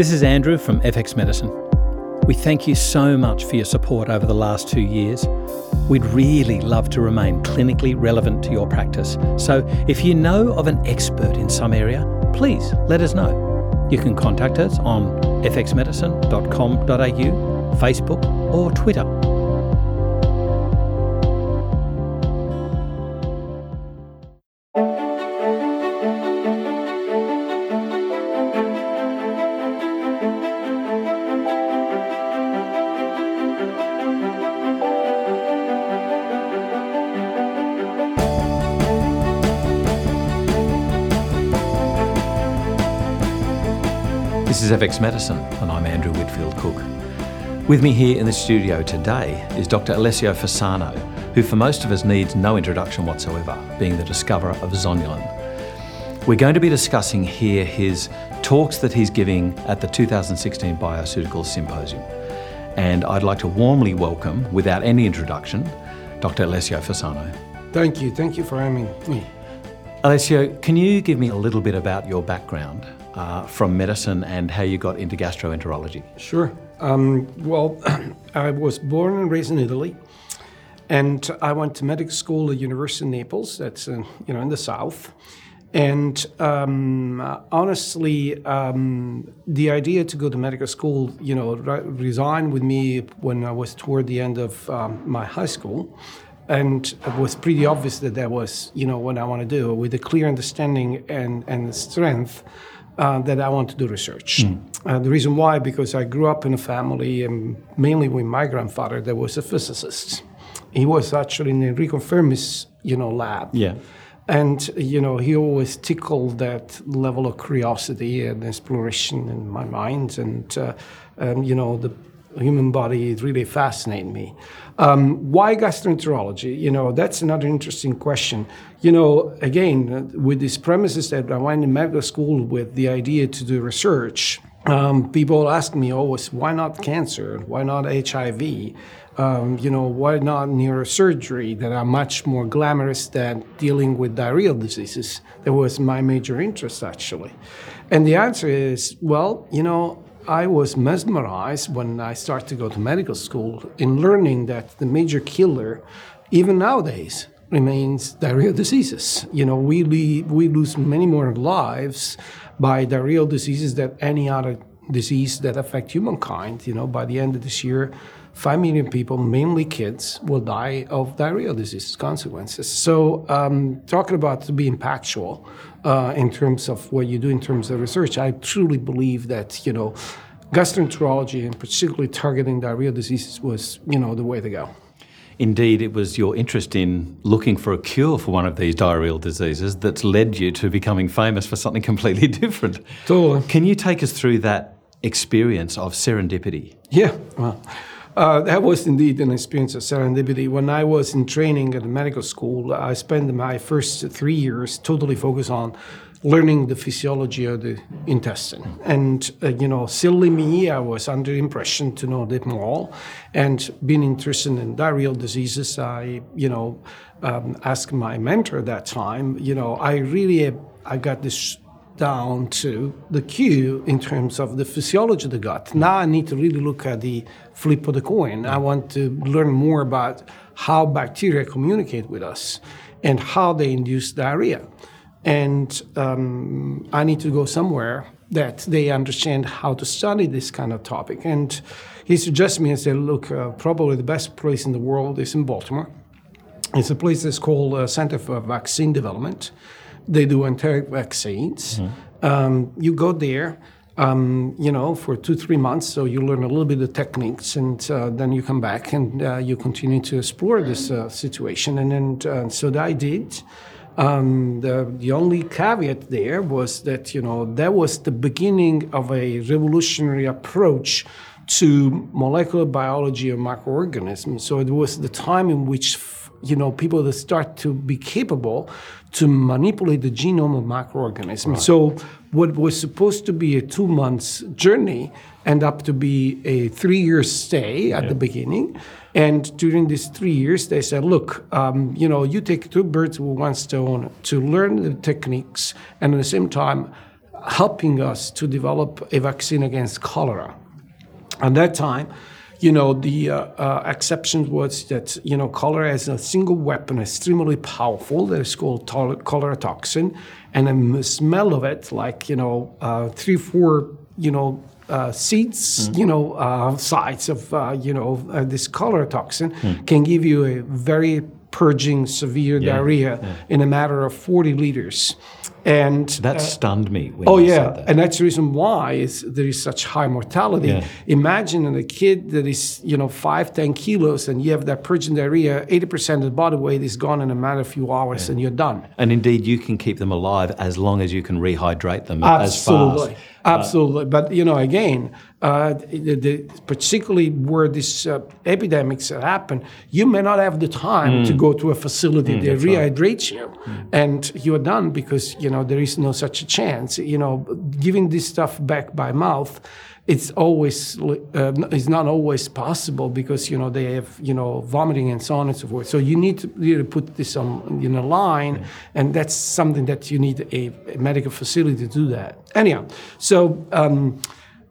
This is Andrew from FX Medicine. We thank you so much for your support over the last two years. We'd really love to remain clinically relevant to your practice. So if you know of an expert in some area, please let us know. You can contact us on fxmedicine.com.au, Facebook, or Twitter. Is FX Medicine, and I'm Andrew Whitfield Cook. With me here in the studio today is Dr. Alessio Fasano, who for most of us needs no introduction whatsoever, being the discoverer of zonulin. We're going to be discussing here his talks that he's giving at the 2016 Bioceuticals Symposium. And I'd like to warmly welcome, without any introduction, Dr. Alessio Fasano. Thank you. Thank you for having me. Alessio, can you give me a little bit about your background uh, from medicine and how you got into gastroenterology? Sure. Um, well, I was born and raised in Italy, and I went to medical school at University of Naples. That's uh, you know in the south. And um, honestly, um, the idea to go to medical school, you know, re- resigned with me when I was toward the end of um, my high school and it was pretty obvious that that was you know what I want to do with a clear understanding and and strength uh, that I want to do research. Mm. Uh, the reason why because I grew up in a family and mainly with my grandfather that was a physicist. He was actually in Enrico Fermi's you know lab. Yeah. And you know he always tickled that level of curiosity and exploration in my mind, and uh, um, you know the human body really fascinated me. Um, why gastroenterology? You know, that's another interesting question. You know, again, with these premises that I went in medical school with the idea to do research, um, people ask me always, why not cancer? Why not HIV? Um, you know, why not neurosurgery that are much more glamorous than dealing with diarrheal diseases? That was my major interest, actually. And the answer is, well, you know, I was mesmerized when I started to go to medical school in learning that the major killer, even nowadays, remains diarrheal diseases. You know, we, we lose many more lives by diarrheal diseases than any other disease that affect humankind. You know, by the end of this year, 5 million people, mainly kids, will die of diarrheal disease consequences. So, um, talking about to be impactful uh, in terms of what you do in terms of research, I truly believe that, you know, gastroenterology and particularly targeting diarrheal diseases was, you know, the way to go. Indeed, it was your interest in looking for a cure for one of these diarrheal diseases that's led you to becoming famous for something completely different. Totally. Can you take us through that experience of serendipity? Yeah. Well, uh, that was indeed an experience of serendipity. When I was in training at the medical school, I spent my first three years totally focused on learning the physiology of the intestine. And, uh, you know, silly me, I was under impression to know that more. And being interested in diarrheal diseases, I, you know, um, asked my mentor at that time, you know, I really, I got this down to the Q in terms of the physiology of the gut. Now I need to really look at the flip of the coin. I want to learn more about how bacteria communicate with us and how they induce diarrhea. And um, I need to go somewhere that they understand how to study this kind of topic. And he suggested me and said, look, uh, probably the best place in the world is in Baltimore. It's a place that's called uh, Center for Vaccine Development they do enteric vaccines. Mm-hmm. Um, you go there, um, you know, for two, three months, so you learn a little bit of techniques, and uh, then you come back and uh, you continue to explore this uh, situation. And then, uh, so that I did. Um, the, the only caveat there was that, you know, that was the beginning of a revolutionary approach to molecular biology of microorganisms. So it was the time in which you know people that start to be capable to manipulate the genome of microorganisms. Right. So what was supposed to be a two months journey end up to be a three year stay at yeah. the beginning. And during these three years, they said, look, um, you know, you take two birds with one stone to learn the techniques and at the same time helping us to develop a vaccine against cholera. At that time, you know, the uh, uh, exception was that, you know, cholera has a single weapon, extremely powerful, that is called cholera toxin, and the smell of it, like, you know, uh, three, four, you know, uh, seeds, mm. you know, uh, sides of, uh, you know, uh, this cholera toxin mm. can give you a very purging severe yeah. diarrhea yeah. in a matter of 40 liters. And that uh, stunned me. oh yeah, that. and that's the reason why is there is such high mortality. Yeah. Imagine a kid that is you know five ten kilos and you have that purging diarrhea, eighty percent of the body weight is gone in a matter of a few hours, and you're done. And indeed, you can keep them alive as long as you can rehydrate them as fast. Absolutely. Absolutely, but you know, again, uh, the, the, particularly where these uh, epidemics happen, you may not have the time mm. to go to a facility mm, that rehydrates right. you, mm. and you're done because you know there is no such a chance. You know, giving this stuff back by mouth it's always uh, it's not always possible because you know they have you know vomiting and so on and so forth. So you need to really put this on in a line, yeah. and that's something that you need a, a, medical facility to do that. Anyhow, so. Um,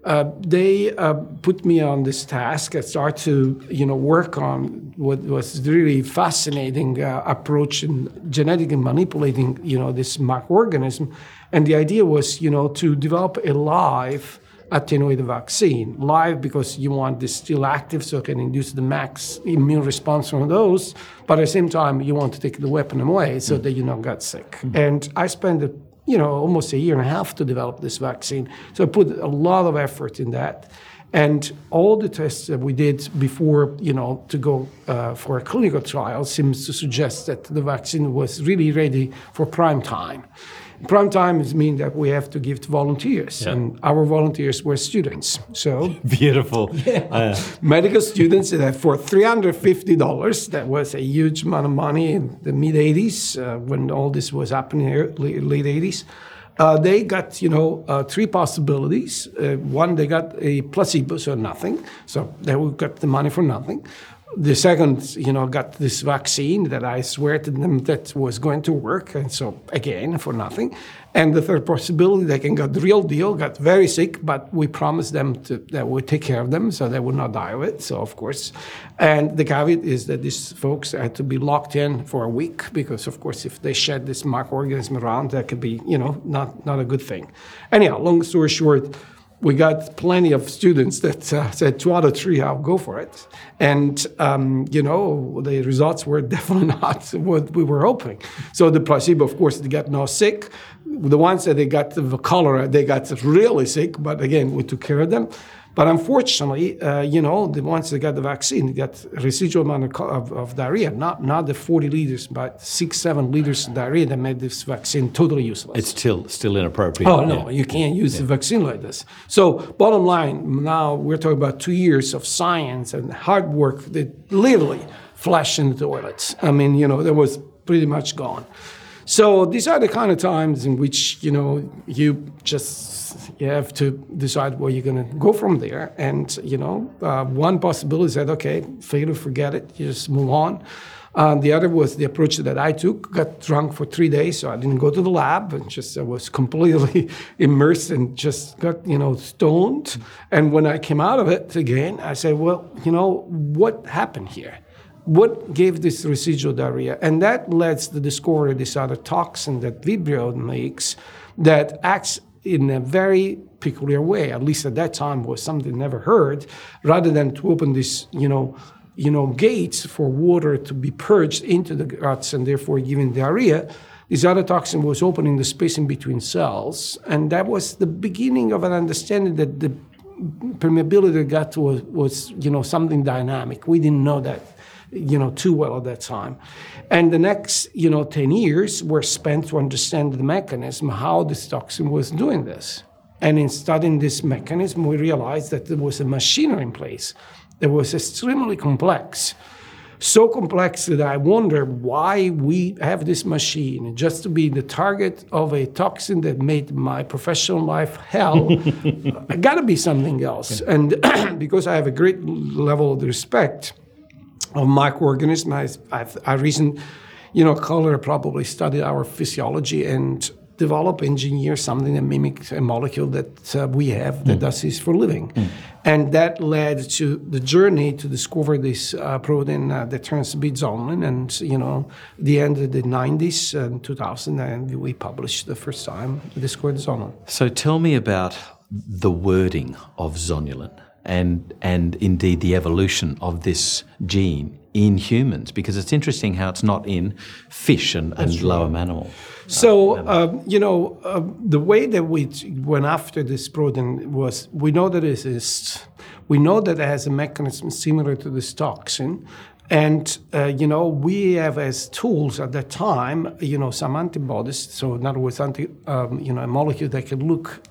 uh, they uh, put me on this task. I start to, you know, work on what was really fascinating uh, approach in genetically manipulating, you know, this microorganism. And the idea was, you know, to develop a live attenuated vaccine. Live because you want this still active so it can induce the max immune response from those, but at the same time you want to take the weapon away so mm. that you don't get sick. Mm. And I spent you know almost a year and a half to develop this vaccine. So I put a lot of effort in that. And all the tests that we did before, you know, to go uh, for a clinical trial seems to suggest that the vaccine was really ready for prime time. Prime time means that we have to give to volunteers, yeah. and our volunteers were students. So beautiful, yeah. Uh, medical students that for three hundred fifty dollars. That was a huge amount of money in the mid '80s uh, when all this was happening, late '80s. Uh, they got, you know, uh, three possibilities. Uh, one, they got a placebo, so nothing. So they got the money for nothing the second, you know, got this vaccine that I swear to them that was going to work, and so again for nothing. And the third possibility, they can get the real deal, got very sick, but we promised them to, that we take care of them, so they would not die of it. So of course, and the caveat is that these folks had to be locked in for a week because, of course, if they shed this microorganism around, that could be, you know, not not a good thing. Anyhow, long story short we got plenty of students that uh, said two out of three, I'll go for it. And, um, you know, the results were definitely not what we were hoping. So the placebo, of course, they got no sick. The ones that they got the cholera, they got really sick, but again, we took care of them. But unfortunately, uh, you know, the ones that got the vaccine they got residual amount of, of, of, diarrhea, not not the 40 liters, but six, seven liters of diarrhea that made this vaccine totally useless. It's still still inappropriate. Oh no, yeah. you can't use yeah. the vaccine like this. So bottom line, now we're talking about two years of science and hard work that literally flashed in the toilets. I mean, you know, that was pretty much gone. So these are the kind of times in which you know you just you have to decide where you're going to go from there. And you know, uh, one possibility is that okay, fail to forget it, you just move on. Uh, the other was the approach that I took. Got drunk for three days, so I didn't go to the lab, and just I was completely immersed and just got you know stoned. And when I came out of it again, I said, well, you know, what happened here? What gave this residual diarrhea? And that led to the discovery of this other toxin that Vibrio makes that acts in a very peculiar way, at least at that time was something never heard, rather than to open this, you know, you know, gates for water to be purged into the guts and therefore giving diarrhea, this other toxin was opening the space in between cells. And that was the beginning of an understanding that the permeability of the gut was, was you know, something dynamic. We didn't know that you know, too well at that time. And the next, you know, 10 years were spent to understand the mechanism, how this toxin was doing this. And in studying this mechanism, we realized that there was a machinery in place that was extremely complex. So complex that I wonder why we have this machine just to be the target of a toxin that made my professional life hell. it got to be something else. And because I have a great level of respect of microorganisms. I, I've, I recent, you know, Cholera probably studied our physiology, and develop, engineer something that mimics a molecule that uh, we have that mm. does this for living. Mm. And that led to the journey to discover this uh, protein uh, that turns to be zonulin. And, you know, the end of the 90s and 2000, and we published the first time discovered zonulin. So tell me about the wording of zonulin and, and indeed the evolution of this gene in humans, because it's interesting how it's not in fish and, and lower mammals. So, uh, you know, uh, the way that we went after this protein was we know that it is, we know that it has a mechanism similar to this toxin. And, uh, you know, we have as tools at that time, you know, some antibodies. So, in other words, anti, um, you know, a molecule that can look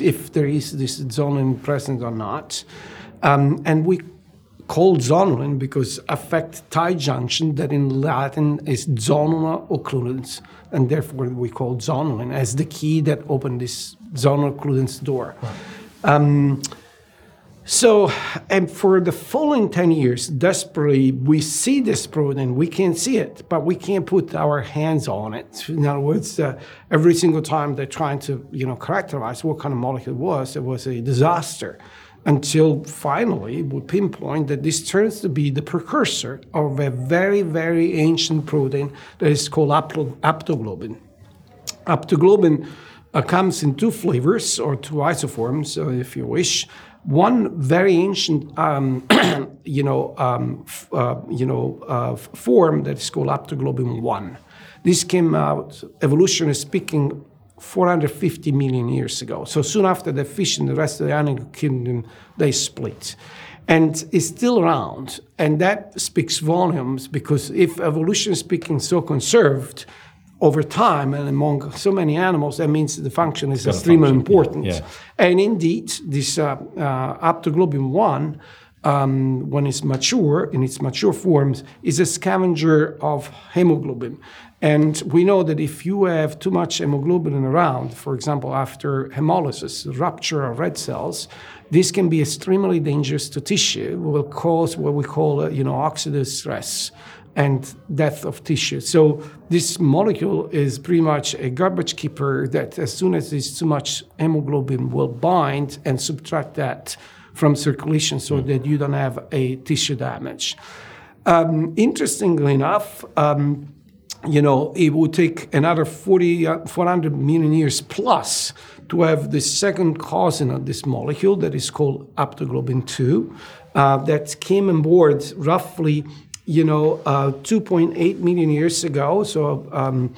if there is this zonulin present or not. Um, and we called zonulin because affect tight junction that in Latin is zonula occludens, and therefore we call zonulin as the key that opened this zonal occludens door. Um, so, and for the following 10 years, desperately, we see this protein, we can see it, but we can't put our hands on it. In other words, uh, every single time they're trying to, you know, characterize what kind of molecule it was, it was a disaster until finally we pinpoint that this turns to be the precursor of a very, very ancient protein that is called aptoglobin. Aptoglobin uh, comes in two flavors or two isoforms, uh, if you wish. One very ancient, um, you know, um, uh, you know, uh, form that is called aptoglobin one. This came out, evolutionarily speaking, 450 million years ago. So soon after the fish and the rest of the animal kingdom, they split. And it's still around. And that speaks volumes because if evolution speaking so conserved over time and among so many animals, that means the function is extremely important. Yeah. And indeed, this uh, uh, aptoglobin 1 um, when it's mature, in its mature forms, is a scavenger of hemoglobin. And we know that if you have too much hemoglobin around, for example, after hemolysis, rupture of red cells, this can be extremely dangerous to tissue, will cause what we call, uh, you know, oxidative stress and death of tissue. So this molecule is pretty much a garbage keeper that as soon as there's too much hemoglobin will bind and subtract that from circulation so mm. that you don't have a tissue damage. Um, interestingly enough, um, you know, it would take another 40, uh, 400 million years plus to have the second cousin of this molecule that is called aptoglobin 2 uh, that came on board roughly, you know, uh, 2.8 million years ago. So, um,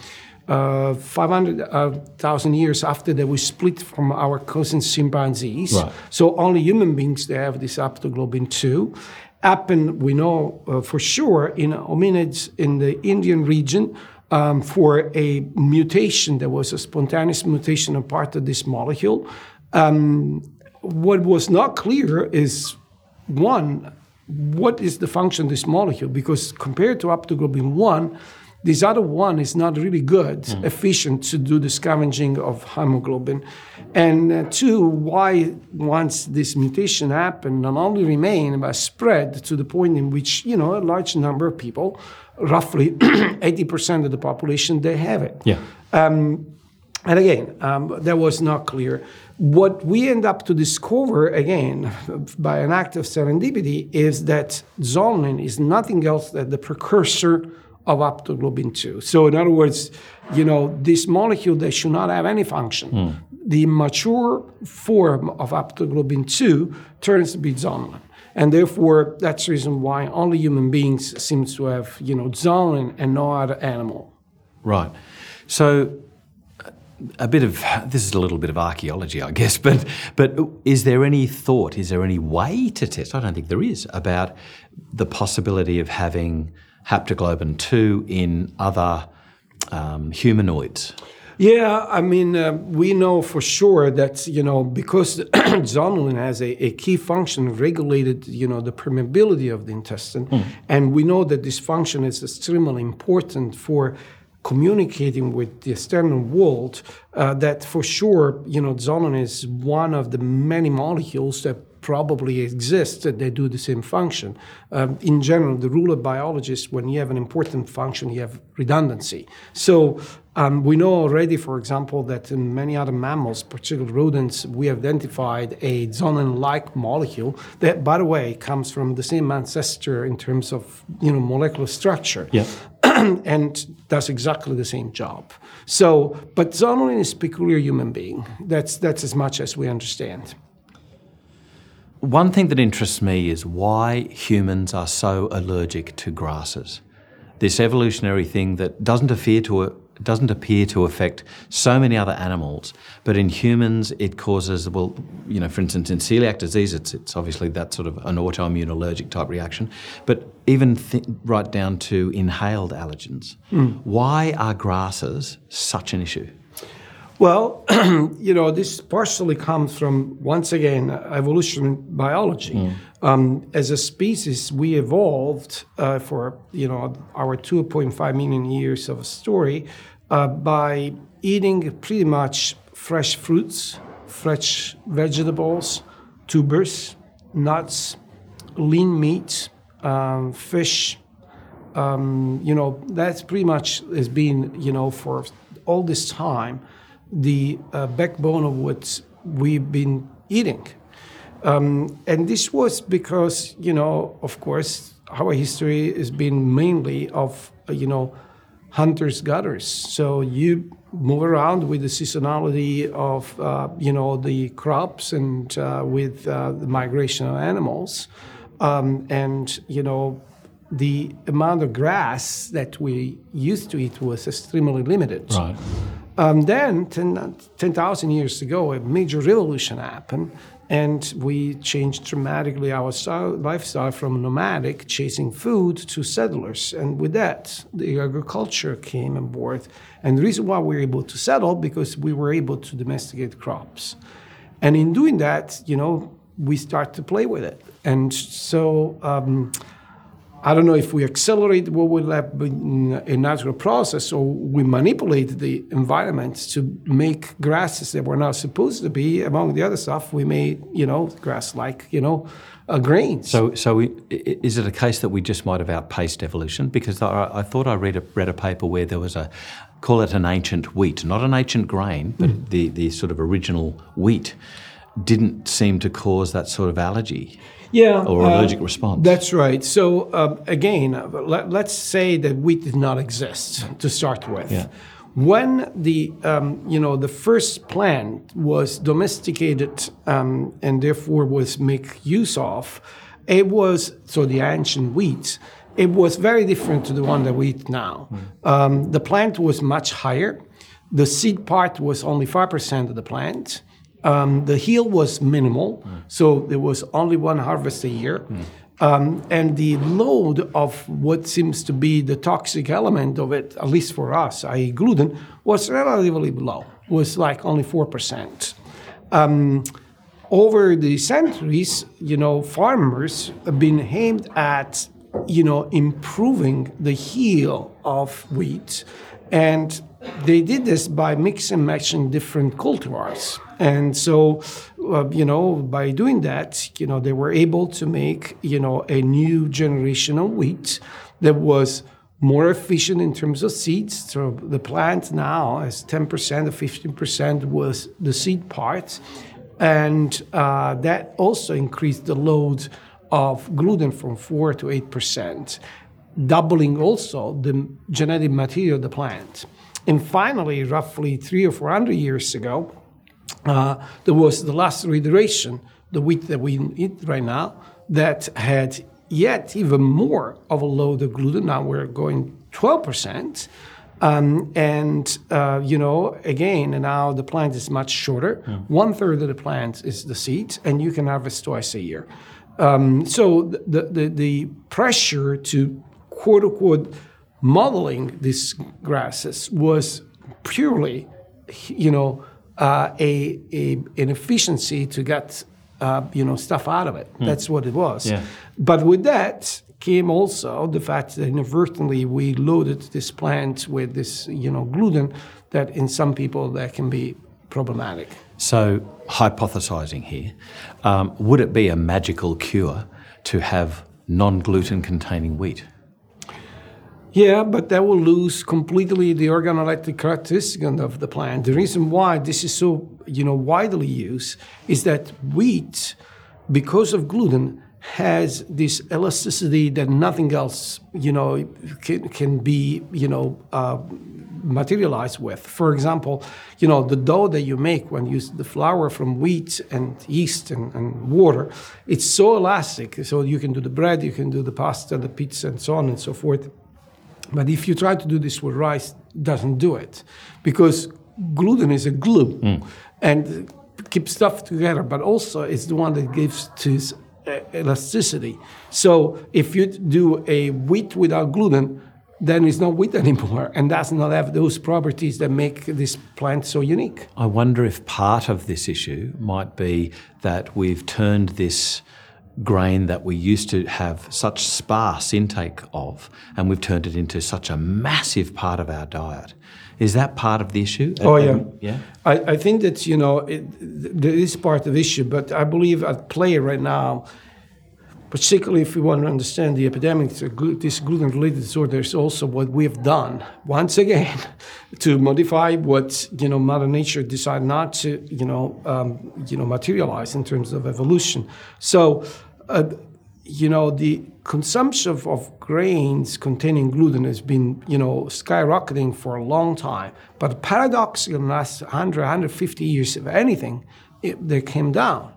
uh, 500,000 uh, years after that we split from our cousin chimpanzees. Right. So only human beings they have this aptoglobin 2 happened, we know uh, for sure, in hominids in the Indian region um, for a mutation that was a spontaneous mutation of part of this molecule. Um, what was not clear is one, what is the function of this molecule? Because compared to aptoglobin 1, this other one is not really good, mm. efficient to do the scavenging of hemoglobin. And uh, two, why once this mutation happened, not only remain, but spread to the point in which, you know, a large number of people, roughly 80% of the population, they have it. Yeah. Um, and again, um, that was not clear. What we end up to discover, again, by an act of serendipity, is that zonulin is nothing else than the precursor of aptoglobin 2. So, in other words, you know, this molecule that should not have any function, mm. the mature form of aptoglobin 2 turns to be zonulin. And therefore, that's the reason why only human beings seem to have, you know, zonulin and no other animal. Right. So, a bit of this is a little bit of archaeology, I guess, but but is there any thought? Is there any way to test? I don't think there is about the possibility of having haptoglobin 2 in other um, humanoids? Yeah, I mean, uh, we know for sure that, you know, because zonulin has a, a, key function regulated, you know, the permeability of the intestine. Mm. And we know that this function is extremely important for communicating with the external world, uh, that for sure, you know, zonulin is one of the many molecules that probably exist that they do the same function. Um, in general, the rule of biologists, when you have an important function, you have redundancy. So um, we know already, for example, that in many other mammals, particularly rodents, we have identified a zonin-like molecule that, by the way, comes from the same ancestor in terms of you know molecular structure, Yeah. and does exactly the same job. So, but zonin is peculiar human being. That's that's as much as we understand. One thing that interests me is why humans are so allergic to grasses. This evolutionary thing that doesn't appear to doesn't appear to affect so many other animals, but in humans it causes well, you know, for instance, in celiac disease, it's it's obviously that sort of an autoimmune allergic type reaction, but even th- right down to inhaled allergens. Hmm. Why are grasses such an issue? Well, you know, this partially comes from, once again, evolution biology. Um, as a species, we evolved uh, for, you know, our 2.5 million years of story uh, by eating pretty much fresh fruits, fresh vegetables, tubers, nuts, lean meat, um, fish, um, you know, that's pretty much has been, you know, for all this time, the uh, backbone of what we've been eating. Um, and this was because, you know, of course, our history has been mainly of, uh, you know, hunters gatherers. So you move around with the seasonality of, uh, you know, the crops and uh, with uh, the migration of animals. Um, and, you know, the amount of grass that we used to eat was extremely limited. Right. Um, then, 10 10,000 years ago, a major revolution happened, and we changed dramatically our style, lifestyle from nomadic, chasing food, to settlers. And with that, the agriculture came on board. And the reason why we were able to settle, because we were able to domesticate crops. And in doing that, you know, we start to play with it. And so, um, I don't know if we accelerate what will have been a natural process or we manipulate the environment to make grasses that were not supposed to be. Among the other stuff, we made, you know, grass like, you know, uh, grains. So, so we, is it a case that we just might have outpaced evolution? Because I, I thought I read a, read a paper where there was a, call it an ancient wheat, not an ancient grain, but the, the sort of original wheat didn't seem to cause that sort of allergy yeah, or uh, allergic response. That's right. So um, again, uh, let, let's say that wheat did not exist to start with. Yeah. When the um, you know the first plant was domesticated um, and therefore was make use of, it was so the ancient wheat. It was very different to the one that we eat now. Um, the plant was much higher. The seed part was only five percent of the plant. Um, the yield was minimal, so there was only one harvest a year. Um, and the load of what seems to be the toxic element of it, at least for us, i.e., gluten, was relatively low, was like only 4%. Um, over the centuries, you know, farmers have been aimed at, you know, improving the yield of wheat, and they did this by mix and matching different cultivars. And so, uh, you know, by doing that, you know, they were able to make, you know, a new generation of wheat that was more efficient in terms of seeds. So the plant now has 10% or 15% was the seed part. And uh, that also increased the load of gluten from 4 to 8%, doubling also the genetic material of the plant. And finally, roughly three or 400 years ago, there was the last reiteration, the wheat that we eat right now, that had yet even more of a load of gluten. Now we're going 12%. Um, and, uh, you know, again, now the plant is much shorter. One third of the plant is the seed, and you can harvest twice a year. Um, so the, the, the pressure to quote unquote modeling these grasses was purely, you know, uh, a, a an efficiency to get uh, you know stuff out of it. That's what it was. Yeah. But with that came also the fact that inadvertently we loaded this plant with this you know gluten that in some people that can be problematic. So, hypothesizing here, um, would it be a magical cure to have non gluten containing wheat? Yeah, but that will lose completely the organoleptic characteristic of the plant. The reason why this is so, you know, widely used is that wheat, because of gluten, has this elasticity that nothing else, you know, can, can be, you know, uh, materialized with. For example, you know, the dough that you make when you use the flour from wheat and yeast and, and water, it's so elastic. So you can do the bread, you can do the pasta, the pizza, and so on and so forth. But if you try to do this with rice, it doesn't do it because gluten is a glue mm. and keeps stuff together, but also it's the one that gives to elasticity. So if you do a wheat without gluten, then it's not wheat anymore and does not have those properties that make this plant so unique. I wonder if part of this issue might be that we've turned this grain that we used to have such sparse intake of, and we've turned it into such a massive part of our diet. Is that part of the issue? Oh yeah, yeah. I, I think that you know it, there is part of the issue, but I believe at play right now, particularly if we want to understand the epidemic, this gluten-related disorder is also what we have done once again to modify what you know Mother Nature decided not to you know um, you know materialize in terms of evolution. So uh, you know, the consumption of, of, grains containing gluten has been, you know, skyrocketing for a long time. But paradoxically, in the last 100, 150 years, if anything, it, they came down.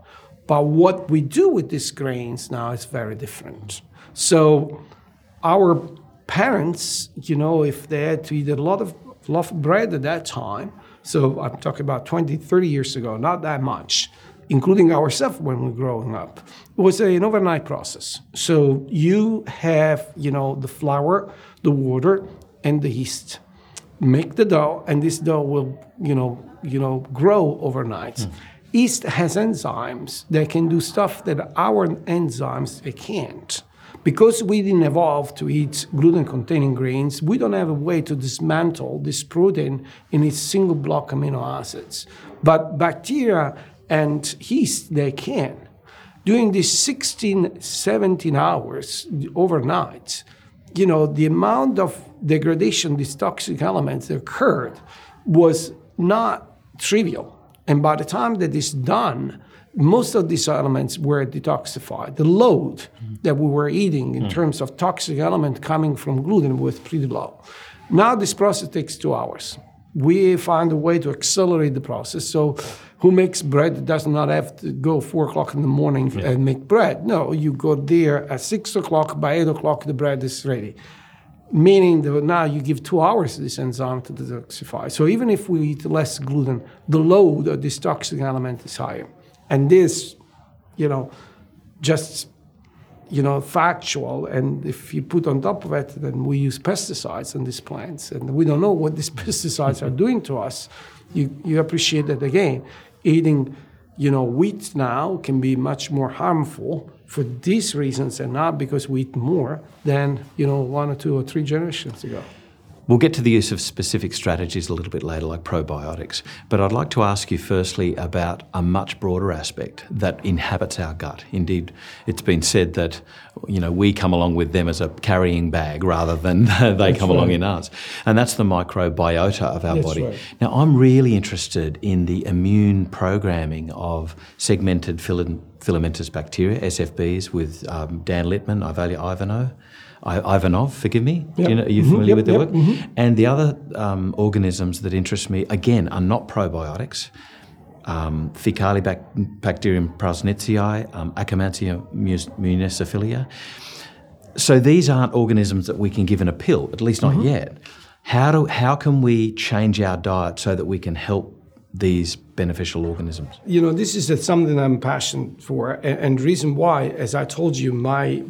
But what we do with these grains now is very different. So our parents, you know, if they had to eat a lot of, lot of bread at that time, so I'm talking about 20, 30 years ago, not that much, including ourselves when we're growing up, it was an overnight process. So you have, you know, the flour, the water, and the yeast. Make the dough, and this dough will, you know, you know, grow overnight. Mm. Yeast has enzymes that can do stuff that our enzymes they can't. Because we didn't evolve to eat gluten-containing grains, we don't have a way to dismantle this protein in its single block amino acids. But bacteria and yeast, they can. During these 16, 17 hours overnight, you know, the amount of degradation, these toxic elements that occurred was not trivial. And by the time that is done, most of these elements were detoxified. The load mm-hmm. that we were eating in mm. terms of toxic element coming from gluten was pretty low. Now this process takes two hours. We find a way to accelerate the process. So who makes bread does not have to go four o'clock in the morning yeah. and make bread. No, you go there at six o'clock. By eight o'clock, the bread is ready. Meaning that now you give two hours to this enzyme to detoxify. So even if we eat less gluten, the load of this toxic element is higher. And this, you know, just you know, factual. And if you put on top of it, then we use pesticides on these plants, and we don't know what these pesticides are doing to us. You, you appreciate that again eating, you know, wheat now can be much more harmful for these reasons and not because we eat more than, you know, one or two or three generations ago. We'll get to the use of specific strategies a little bit later, like probiotics. But I'd like to ask you firstly about a much broader aspect that inhabits our gut. Indeed, it's been said that you know we come along with them as a carrying bag rather than they that's come right. along in us, and that's the microbiota of our that's body. Right. Now, I'm really interested in the immune programming of segmented filamentous bacteria (SFBs) with um, Dan Littman, Ivaylo Ivanov. Ivanov, forgive me. Yep. You know, are you mm-hmm. familiar yep, with their yep, work? Mm-hmm. And the other um, organisms that interest me, again, are not probiotics. Um, Faecalibacterium prausnitzii, um, muciniphila. So these aren't organisms that we can give in a pill, at least not mm-hmm. yet. How, do, how can we change our diet so that we can help these beneficial organisms? You know, this is something I'm passionate for. And, and reason why, as I told you, my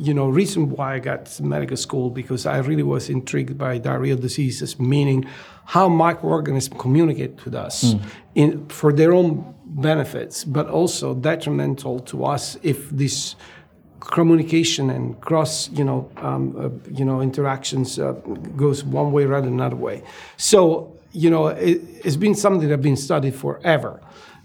you know, reason why I got to medical school because I really was intrigued by diarrheal diseases, meaning how microorganisms communicate with us mm. in, for their own benefits, but also detrimental to us if this communication and cross, you know, um, uh, you know, interactions uh, goes one way rather than another way. So you know, it, it's been something that's been studied forever.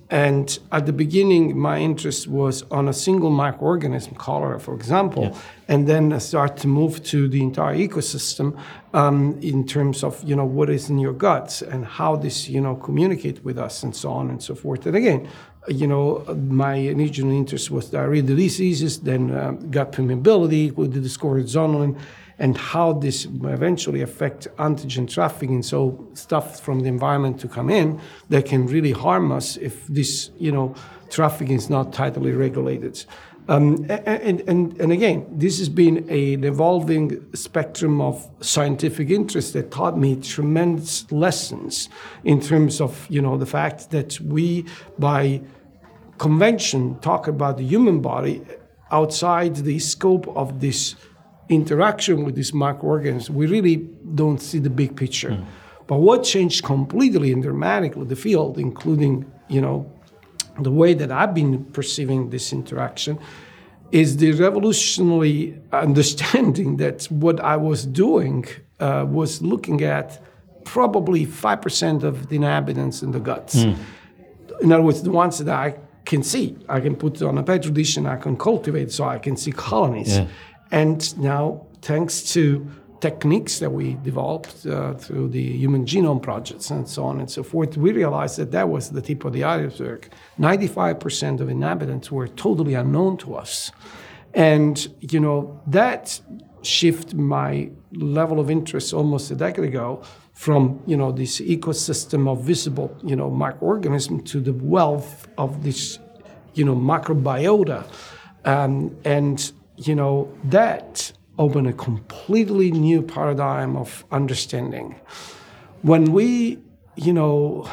And at the beginning, my interest was on a single microorganism, cholera, for example, yeah. and then I start to move to the entire ecosystem um, in terms of you know what is in your guts and how this you know communicate with us and so on and so forth. And again, you know, my initial interest was diarrhea diseases, then uh, gut permeability with the discovered zonulin and how this eventually affect antigen trafficking. So stuff from the environment to come in that can really harm us if this, you know, trafficking is not tightly regulated. Um, and, and, and again, this has been an evolving spectrum of scientific interest that taught me tremendous lessons in terms of, you know, the fact that we, by convention, talk about the human body outside the scope of this interaction with these microorganisms, we really don't see the big picture. Mm. But what changed completely and dramatically the field, including you know the way that I've been perceiving this interaction, is the revolutionary understanding that what I was doing uh, was looking at probably five percent of the inhabitants in the guts. Mm. In other words, the ones that I can see, I can put on a petri dish and I can cultivate, so I can see colonies. Yeah. And now, thanks to techniques that we developed uh, through the human genome projects and so on and so forth, we realized that that was the tip of the iceberg. 95% of inhabitants were totally unknown to us. And, you know, that shift my level of interest almost a decade ago from, you know, this ecosystem of visible, you know, microorganism to the wealth of this, you know, microbiota. Um, and you know, that opened a completely new paradigm of understanding. When we, you know,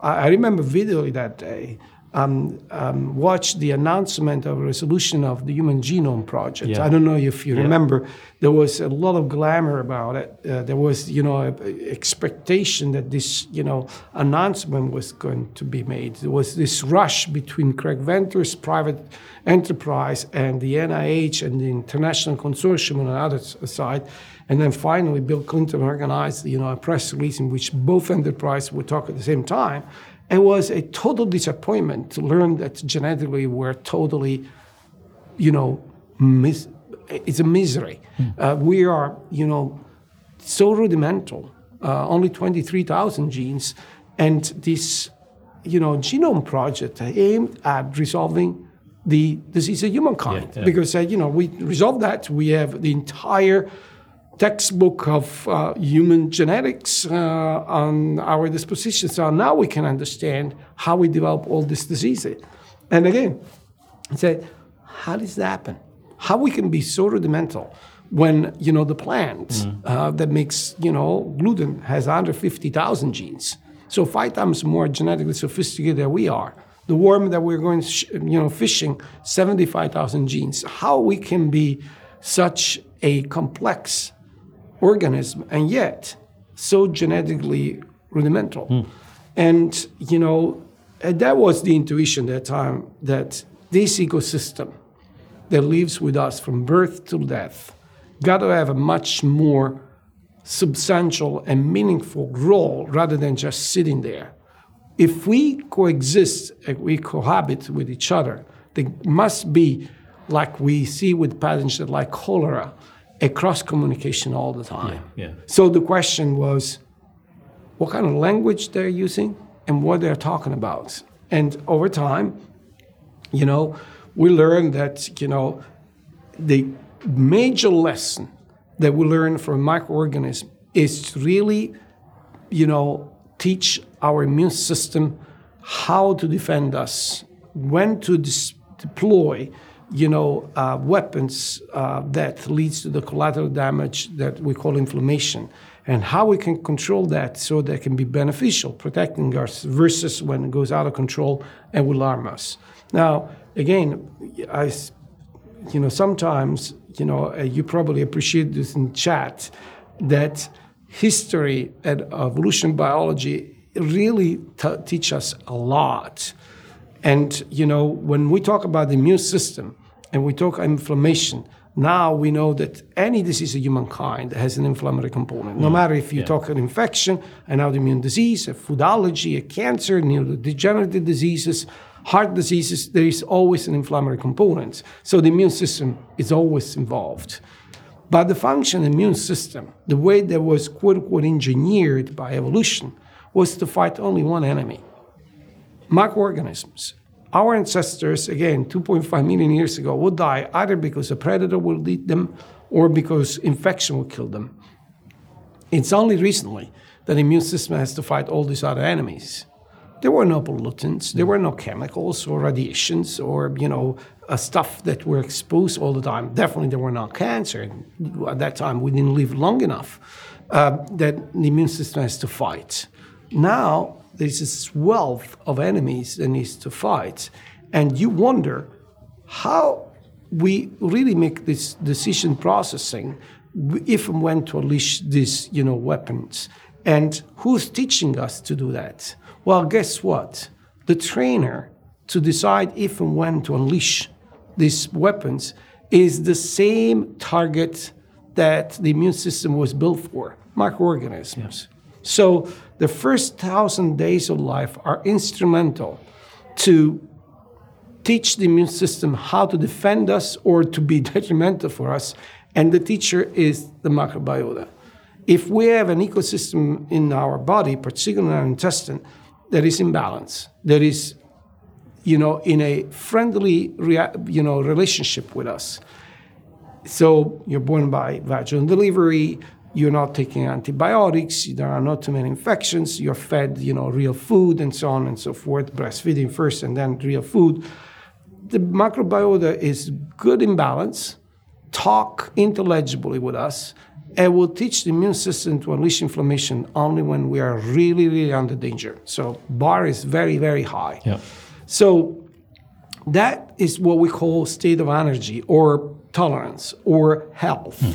I, I remember vividly that day um, um, watched the announcement of a resolution of the Human Genome Project. Yeah. I don't know if you yeah. remember. There was a lot of glamour about it. Uh, there was, you know, expectation that this, you know, announcement was going to be made. There was this rush between Craig Venter's private enterprise and the NIH and the international consortium on the other side. And then finally, Bill Clinton organized, you know, a press release in which both enterprises would talk at the same time it was a total disappointment to learn that genetically we're totally, you know, mis- it's a misery. Mm. Uh, we are, you know, so rudimental, uh, only 23,000 genes. And this, you know, genome project aimed at resolving the disease of humankind. Yeah, yeah. Because, uh, you know, we resolve that, we have the entire textbook of uh, human genetics uh, on our disposition. So now we can understand how we develop all these diseases. And again, I say, how does that happen? How we can be so rudimental when you know the plant mm. uh, that makes you know gluten has 150,000 genes, so five times more genetically sophisticated than we are. The worm that we're going, sh- you know, fishing, 75,000 genes. How we can be such a complex organism, and yet so genetically rudimental. Mm. And, you know, that was the intuition at that time that this ecosystem that lives with us from birth to death got to have a much more substantial and meaningful role rather than just sitting there. If we coexist, if we cohabit with each other, there must be, like we see with pathogens like cholera, a cross communication all the time. Yeah, yeah. So the question was, what kind of language they're using and what they're talking about. And over time, you know, we learned that, you know, the major lesson that we learn from microorganisms is to really, you know, teach our immune system how to defend us, when to dis- deploy you know, uh, weapons uh, that leads to the collateral damage that we call inflammation, and how we can control that so that can be beneficial, protecting us versus when it goes out of control and will harm us. Now, again, I, you know, sometimes, you know, uh, you probably appreciate this in chat that history and evolution biology really t- teach us a lot. And you know, when we talk about the immune system, and we talk inflammation, Now we know that any disease of humankind has an inflammatory component. No mm. matter if you Yeah. talk an infection, an autoimmune disease, a food allergy, a cancer, neurodegenerative diseases, heart diseases, there is always an inflammatory component. So the immune system is always involved. But the function of the immune system, the way that was quote unquote engineered by evolution, was to fight only one enemy microorganisms. Our ancestors, again, 2.5 million years ago, would die either because a predator will eat them or because infection will kill them. It's only recently that the immune system has to fight all these other enemies. There were no pollutants, there were no chemicals or radiations or you know uh, stuff that were exposed all the time. Definitely, there were no cancer. At that time, we didn't live long enough uh, that the immune system has to fight. Now there's this wealth of enemies that needs to fight, and you wonder how we really make this decision processing if and when to unleash these you know weapons. And who's teaching us to do that? Well guess what? The trainer to decide if and when to unleash these weapons is the same target that the immune system was built for microorganisms. So the first thousand days of life are instrumental to teach the immune system how to defend us or to be detrimental for us. And the teacher is the microbiota. If we have an ecosystem in our body, particularly in our intestine, that is in balance, that is, you know, in a friendly, you know, relationship with us. So you're born by vaginal delivery. You're not taking antibiotics. There are not too many infections. You're fed, you know, real food and so on and so forth. Breastfeeding first and then real food. The microbiota is good in balance. Talk intelligibly with us, and will teach the immune system to unleash inflammation only when we are really, really under danger. So bar is very, very high. Yeah. So that is what we call state of energy or tolerance or health. Hmm.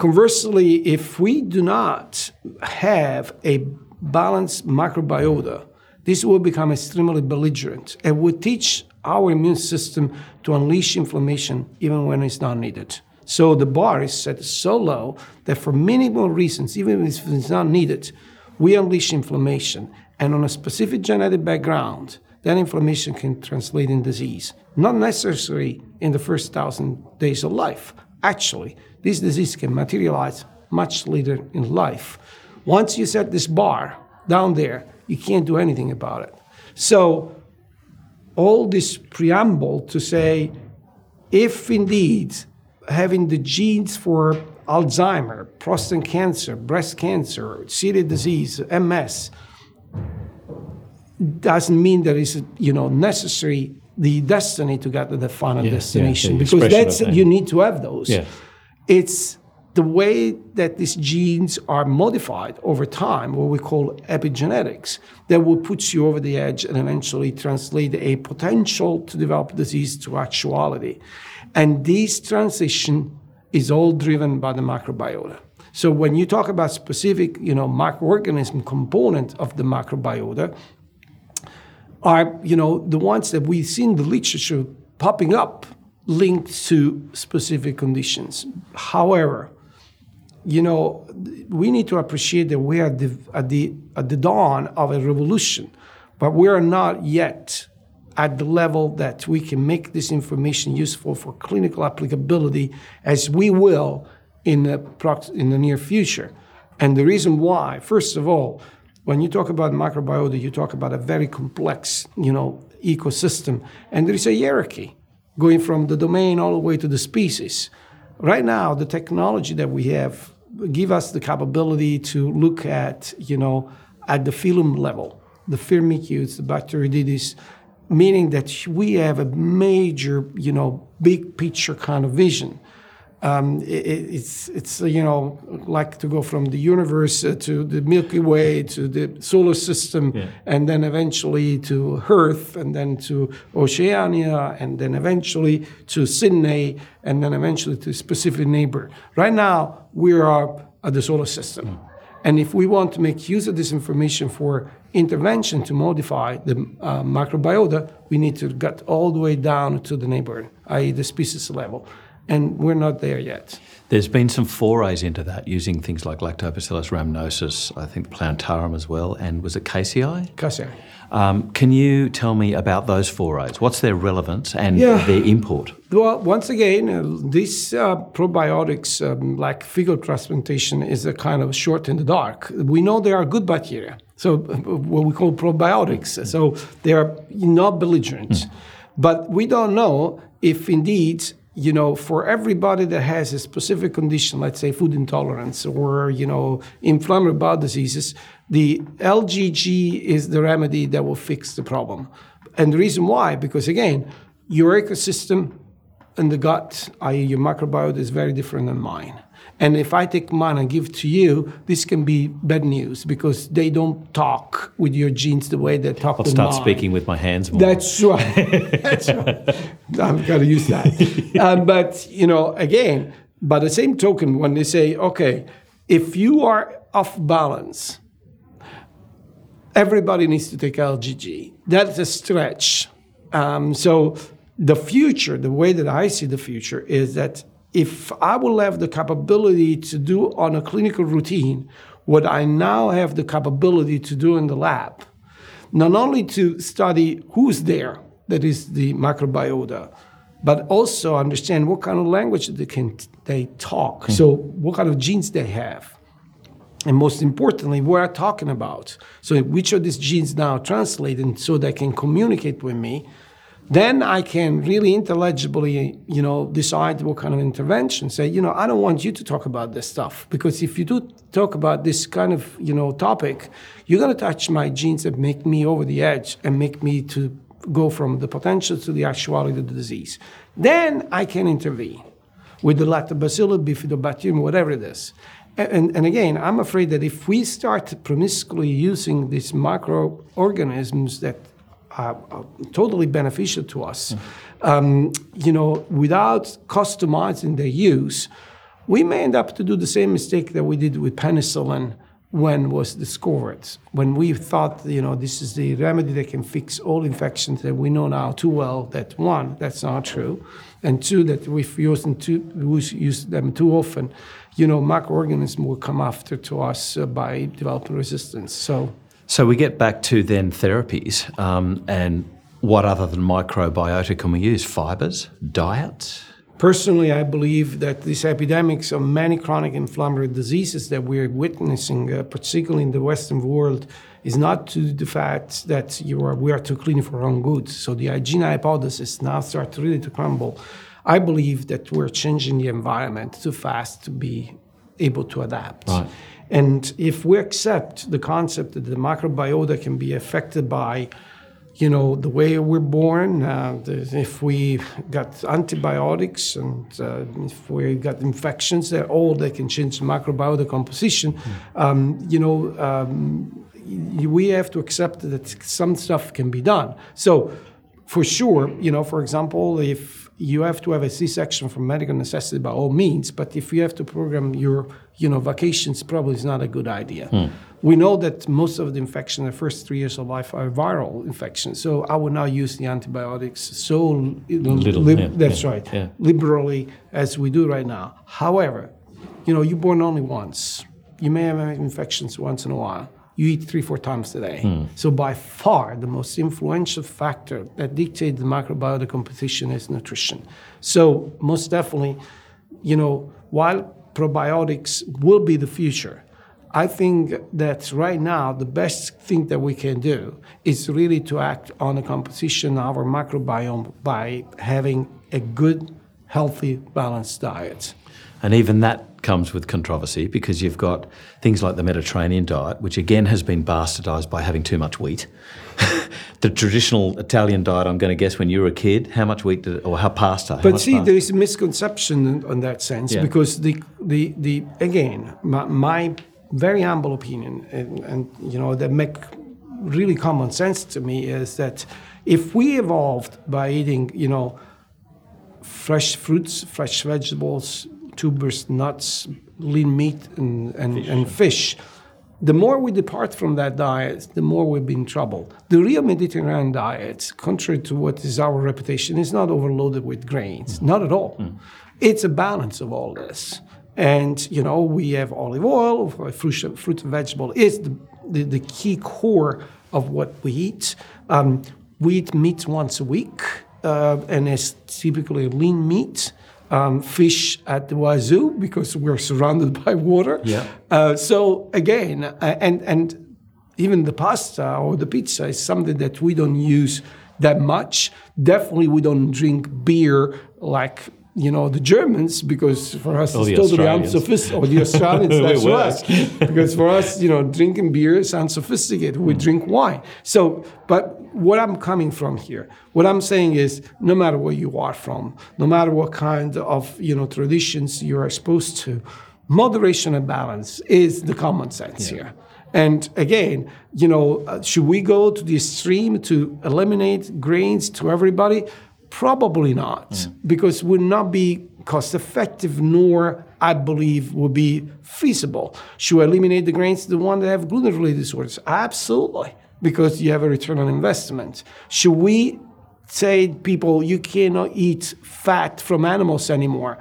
Conversely, if we do not have a balanced microbiota, this will become extremely belligerent and will teach our immune system to unleash inflammation even when it's not needed. So the bar is set so low that for minimal reasons, even if it's not needed, we unleash inflammation. And on a specific genetic background, that inflammation can translate in disease. Not necessarily in the first thousand days of life. Actually, this disease can materialize much later in life. Once you set this bar down there, you can't do anything about it. So, all this preamble to say, if indeed having the genes for Alzheimer, prostate cancer, breast cancer, celiac disease, MS, doesn't mean that it's you know necessary the destiny to get to the final Yeah, yeah, destination the because that's that. you need to have those. Yeah. It's the way that these genes are modified over time, what we call epigenetics, that will put you over the edge and eventually translate a potential to develop disease to actuality. And this transition is all driven by the microbiota. So when you talk about specific, you know, microorganism component of the microbiota, are you know the ones that we see in the literature popping up linked to specific conditions. However, you know we need to appreciate that we are at the, at the at the dawn of a revolution, but we are not yet at the level that we can make this information useful for clinical applicability as we will in the in the near future. And the reason why, first of all, when you talk about microbiota, you talk about a very complex, you know, ecosystem, and there is a hierarchy going from the domain all the way to the species. Right now, the technology that we have give us the capability to look at, you know, at the phylum level, the firmicutes, the Bacteroidetes, meaning that we have a major, you know, big picture kind of vision. Um, it, it's it's you know like to go from the universe uh, to the Milky Way to the solar system, Yeah. and then eventually to Earth, and then to Oceania, and then eventually to Sydney, and then eventually to a specific neighbor. Right now, we are at the solar system. And if we want to make use of this information for intervention to modify the uh, microbiota, we need to get all the way down to the neighbor, i.e., the species level. And we're not there yet. There's been some forays into that using things like Lactobacillus rhamnosus, I think plantarum as well, and was it KCI? KCI. Um, can you tell me about those forays? What's their relevance and Yeah. their import? Well, once again, uh, this uh, probiotics, um, like fecal transplantation, is a kind of short in the dark. We know there are good bacteria, so uh, what we call probiotics. So they are not belligerent, but we don't know if indeed. You know, for everybody that has a specific condition, let's say food intolerance or you know inflammatory bowel diseases, the LGG is the remedy that will fix the problem. And the reason why, because again, your ecosystem and the gut, i.e., your microbiota, is very different than mine. And if I take mine and give to you, this can be bad news because they don't talk with your genes the way they talk I'll with start mine. speaking with my hands more. That's right. That's right. I'm going to use that. um, but, you know, again, by the same token, when they say, okay, if you are off balance, everybody needs to take LGG. That's a stretch. Um, so the future, the way that I see the future is that if I will have the capability to do on a clinical routine what I now have the capability to do in the lab, not only to study who's there, that is the microbiota, but also understand what kind of language they can they talk. Hmm. So what kind of genes they have. And most importantly, what I'm talking about. So which of these genes now translated so they can communicate with me. Then I can really intelligibly, you know, decide what kind of intervention. Say, you know, I don't want you to talk about this stuff because if you do talk about this kind of, you know, topic, you're to touch my genes and make me over the edge and make me to go from the potential to the actuality of the disease. Then I can intervene with the lactobacillus, bifidobacterium, whatever it is. And, and, and again, I'm afraid that if we start promiscuously using these microorganisms that are totally beneficial to us, um, you know, without customizing their use, we may end up to do the same mistake that we did with penicillin when was discovered. When we thought, you know, this is the remedy that can fix all infections, that we know now too well that one, that's not true, and two, that we've used them too, we use them too often, you know, microorganisms will come after to us uh, by developing resistance. So, So we get back to then therapies, um, and what other than microbiota can we use? Fibers, diet. Personally, I believe that these epidemics of many chronic inflammatory diseases that we're witnessing, uh, particularly in the Western world, is not to the fact that you are, we are too clean for our own good. So the hygiene hypothesis now starts really to crumble. I believe that we're changing the environment too fast to be able to adapt. Right. And if we accept the concept that the microbiota can be affected by you know the way we're born uh, the, if we got antibiotics and uh, if we got infections they're all they can change the microbiota composition. Um, you know um, we have to accept that some stuff can be done. So for sure you know for example if you have to have a c-section for medical necessity by all means but if you have to program your you know vacations probably is not a good idea hmm. we know that most of the infection the first three years of life are viral infections. So I would not use the antibiotics so Little, lib- yeah, that's yeah, right, yeah. liberally as we do right now. However, you know, you're born only once. You may have infections once in a while. You eat three, four times a day. Hmm. So by far, the most influential factor that dictates the microbiota composition is nutrition. So most definitely, you know, while probiotics will be the future, I think that right now the best thing that we can do is really to act on the composition of our microbiome by having a good, healthy, balanced diet. And even that comes with controversy because you've got things like the Mediterranean diet, which again has been bastardized by having too much wheat. the traditional Italian diet, I'm going to guess when you were a kid, how much wheat did, or how pasta? how But see, pasta? there is a misconception in, on that sense Yeah. because the, the, the again, my, my very humble opinion, and, and you know that make really common sense to me is that if we evolved by eating, you know, fresh fruits, fresh vegetables, tubers, nuts, lean meat, and, and, and fish, the more we depart from that diet, the more we'll be in trouble. The real Mediterranean diet, contrary to what is our reputation, is not overloaded with grains, mm. not at all. Mm. It's a balance of all this. And, you know, we have olive oil, fruit, fruit and vegetable is the, the, the key core of what we eat. Um, we eat meat once a week, uh, and it's typically lean meat um, fish at the wazoo because we're surrounded by water. Yeah. Uh, so again, uh, and and even the pasta or the pizza is something that we don't use that much. Definitely, we don't drink beer like you know the Germans because for us or it's totally unsophisticated. Or the Australians, that's right. because for us, you know, drinking beer is unsophisticated. We mm. drink wine. So, but what I'm coming from here, what I'm saying is, no matter where you are from, no matter what kind of you know traditions you are exposed to, moderation and balance is the common sense yeah. here. And again, you know, uh, should we go to the extreme to eliminate grains to everybody? Probably not, mm. because would not be cost effective, nor I believe would be feasible. Should I eliminate the grains to the one that have gluten related disorders? Absolutely, because you have a return on investment. Should we say people you cannot eat fat from animals anymore?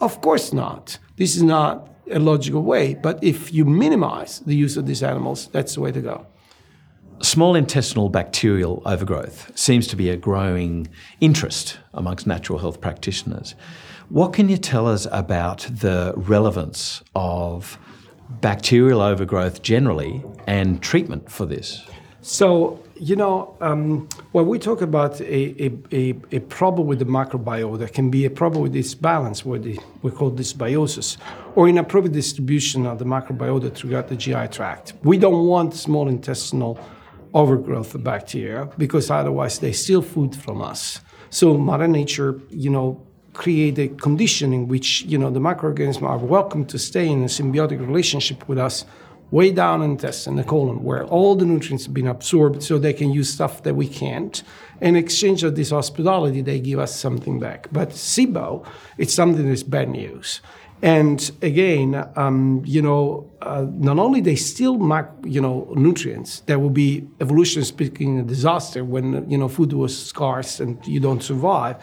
Of course not. This is not a logical way, but if you minimize the use of these animals, that's the way to go. Small intestinal bacterial overgrowth seems to be a growing interest amongst natural health practitioners. What can you tell us about the relevance of bacterial overgrowth generally and treatment for this? So, you know, um, when we talk about a, a, a, a, problem with the microbiome, there can be a problem with this balance, what we call dysbiosis, or inappropriate distribution of the microbiota throughout the GI tract. We don't want small intestinal overgrowth of bacteria because otherwise they steal food from us. So Mother Nature, you know, create a condition in which you know the microorganisms are welcome to stay in a symbiotic relationship with us way down in the intestine, the colon, where all the nutrients have been absorbed so they can use stuff that we can't. In exchange of this hospitality, they give us something back. But SIBO, it's something that's bad news. And again, um, you know, uh, not only they steal, you know, nutrients that will be evolution speaking a disaster when you know food was scarce and you don't survive,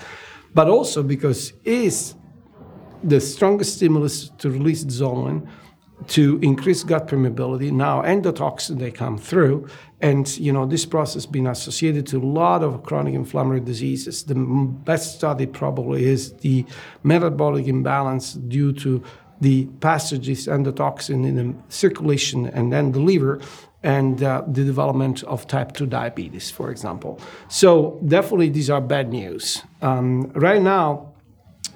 but also because is the strongest stimulus to release zonulin to increase gut permeability. Now endotoxin they come through, and you know this process been associated to a lot of chronic inflammatory diseases. The best study probably is the metabolic imbalance due to the passages endotoxin in the circulation and then the liver and uh, the development of type 2 diabetes, for example. So, definitely, these are bad news. Um, right now,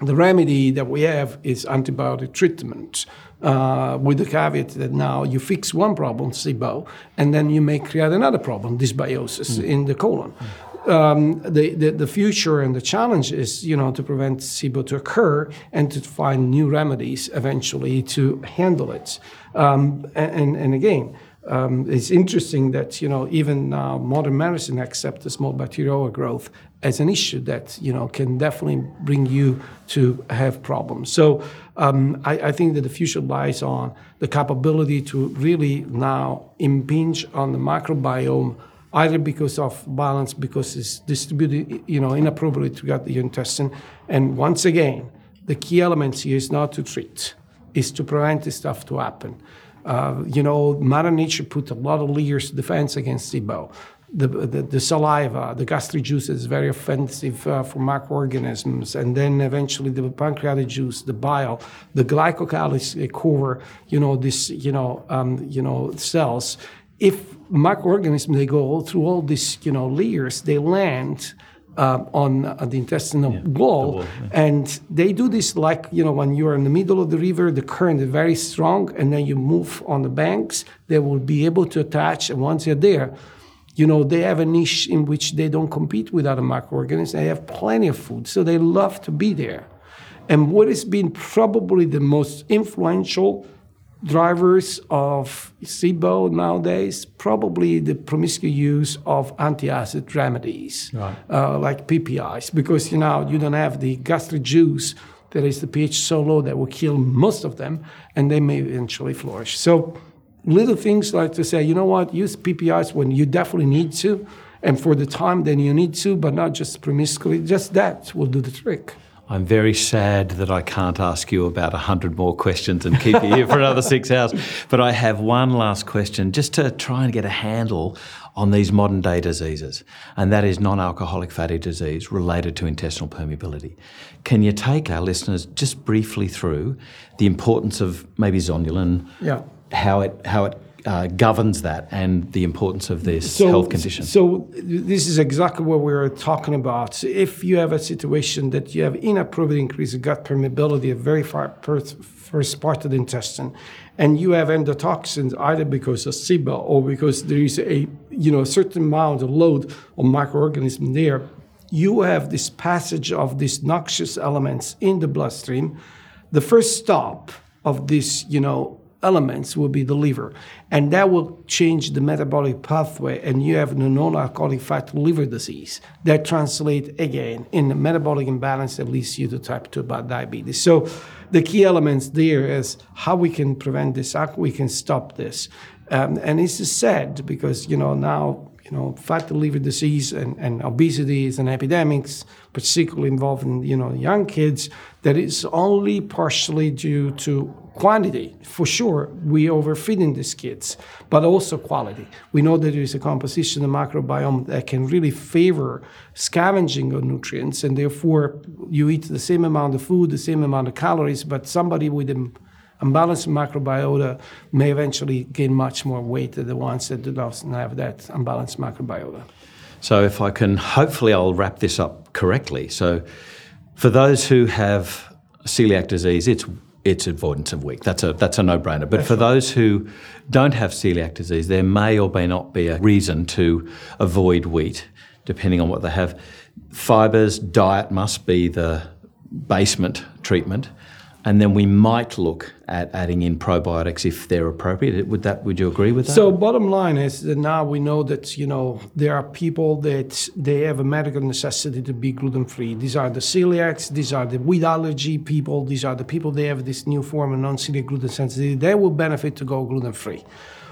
the remedy that we have is antibiotic treatment uh, with the caveat that now you fix one problem, SIBO, and then you may create another problem, dysbiosis mm. in the colon. Mm. Um, the, the, the, future and the challenge is, you know, to prevent SIBO to occur and to find new remedies eventually to handle it. Um, and, and again, um, it's interesting that you know even now modern medicine accepts the small bacterial growth as an issue that you know can definitely bring you to have problems. So um, I, I, think that the future lies on the capability to really now impinge on the microbiome either because of balance, because it's distributed you know inappropriately throughout the intestine, and once again, the key elements here is not to treat, is to prevent this stuff to happen. Uh, you know, Mother Nature put a lot of layers of defense against SIBO. The, the, the, saliva, the gastric juice is very offensive uh, for microorganisms, and then eventually the pancreatic juice, the bile, the glycocalyx cover, you know, this, you know, um, you know, cells. If microorganisms they go through all these, you know, layers, they land uh, on uh, the intestinal yeah, wall, wall yeah. and they do this like you know when you're in the middle of the river the current is very strong and then you move on the banks they will be able to attach and once they're there you know they have a niche in which they don't compete with other microorganisms they have plenty of food so they love to be there and what has been probably the most influential drivers of SIBO nowadays, probably the promiscuous use of antacid remedies, right. uh, like PPIs, because you know you don't have the gastric juice that is the pH so low that will kill most of them, and they may eventually flourish. So little things like to say, you know what, use PPIs when you definitely need to, and for the time then you need to, but not just promiscuously. Just that will do the trick. I'm very sad that I can't ask you about 100 more questions and keep you here for another six hours. But I have one last question just to try and get a handle on these modern day diseases, and that is non alcoholic fatty disease related to intestinal permeability. Can you take our listeners just briefly through the importance of maybe zonulin, Yeah. How it, how it uh, governs that, and the importance of this health condition? So this is exactly what we were talking about. So if you have a situation that you have inappropriate increase of gut permeability at very far first, first part of the intestine, and you have endotoxins either because of SIBO or because there is a you know a certain amount of load of microorganism there, you have this passage of these noxious elements in the bloodstream. The first stop of this, you know, elements will be the liver, and that will change the metabolic pathway, and you have the non-alcoholic fatty liver disease that translate again in the metabolic imbalance that leads you to type 2 diabetes. So the key elements there is how we can prevent this, how we can stop this. Um, and it's sad because, you know, now you know, fatty liver disease and, and obesity is an epidemic, particularly involving, you know, young kids, that is only partially due to quantity. For sure, we overfeeding these kids, but also quality. We know that there is a composition of microbiome that can really favor scavenging of nutrients, and therefore you eat the same amount of food, the same amount of calories, but somebody with them unbalanced microbiota may eventually gain much more weight than the ones that do not have that unbalanced microbiota. So, if I can, hopefully, I'll wrap this up correctly. So, for those who have celiac disease, it's it's avoidance of wheat. That's a that's a no-brainer. But for those who don't have celiac disease, there may or may not be a reason to avoid wheat, depending on what they have. Fibers, diet must be the basement treatment and then we might look at adding in probiotics if they're appropriate. Would that? Would you agree with that? So, bottom line is that now we know that you know there are people that they have a medical necessity to be gluten free. These are the celiacs. These are the wheat allergy people. These are the people they have this new form of non-celiac gluten sensitivity. They will benefit to go gluten free.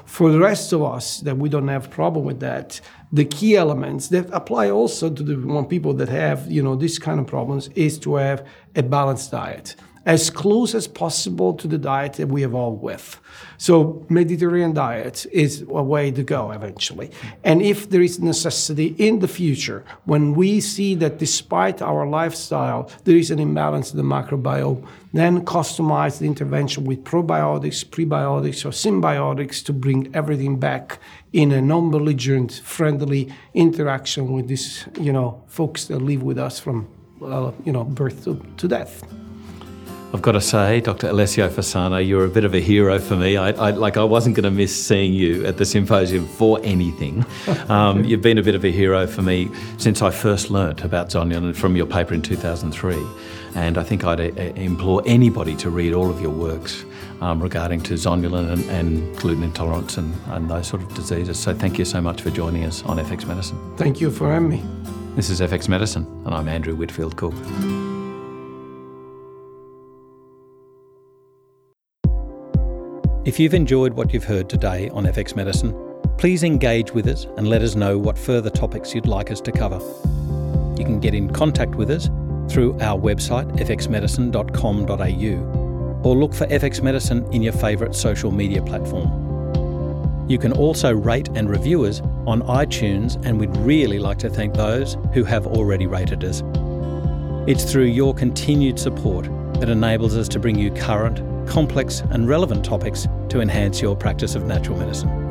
For the rest of us that we don't have problem with that, the key elements that apply also to the people that have you know this kind of problems is to have a balanced diet as close as possible to the diet that we evolved with. So Mediterranean diet is a way to go eventually. And if there is necessity in the future, when we see that despite our lifestyle, there is an imbalance in the microbiome, then customize the intervention with probiotics, prebiotics, or synbiotics to bring everything back in a non-belligerent, friendly interaction with these, you know, folks that live with us from, uh, you know, birth to, to death. I've got to say, Dr. Alessio Fasano, you're a bit of a hero for me. I, I like I wasn't going to miss seeing you at the symposium for anything. Um, you've been a bit of a hero for me since I first learnt about zonulin from your paper in 2003, and I think I'd uh, implore anybody to read all of your works um, regarding to zonulin and, and gluten intolerance and, and those sort of diseases. So thank you so much for joining us on FX Medicine. Thank you for having me. This is FX Medicine, and I'm Andrew Whitfield Cook. If you've enjoyed what you've heard today on FX Medicine, please engage with us and let us know what further topics you'd like us to cover. You can get in contact with us through our website fxmedicine.com.au or look for FX Medicine in your favourite social media platform. You can also rate and review us on iTunes, and we'd really like to thank those who have already rated us. It's through your continued support that enables us to bring you current, complex, and relevant topics to enhance your practice of natural medicine.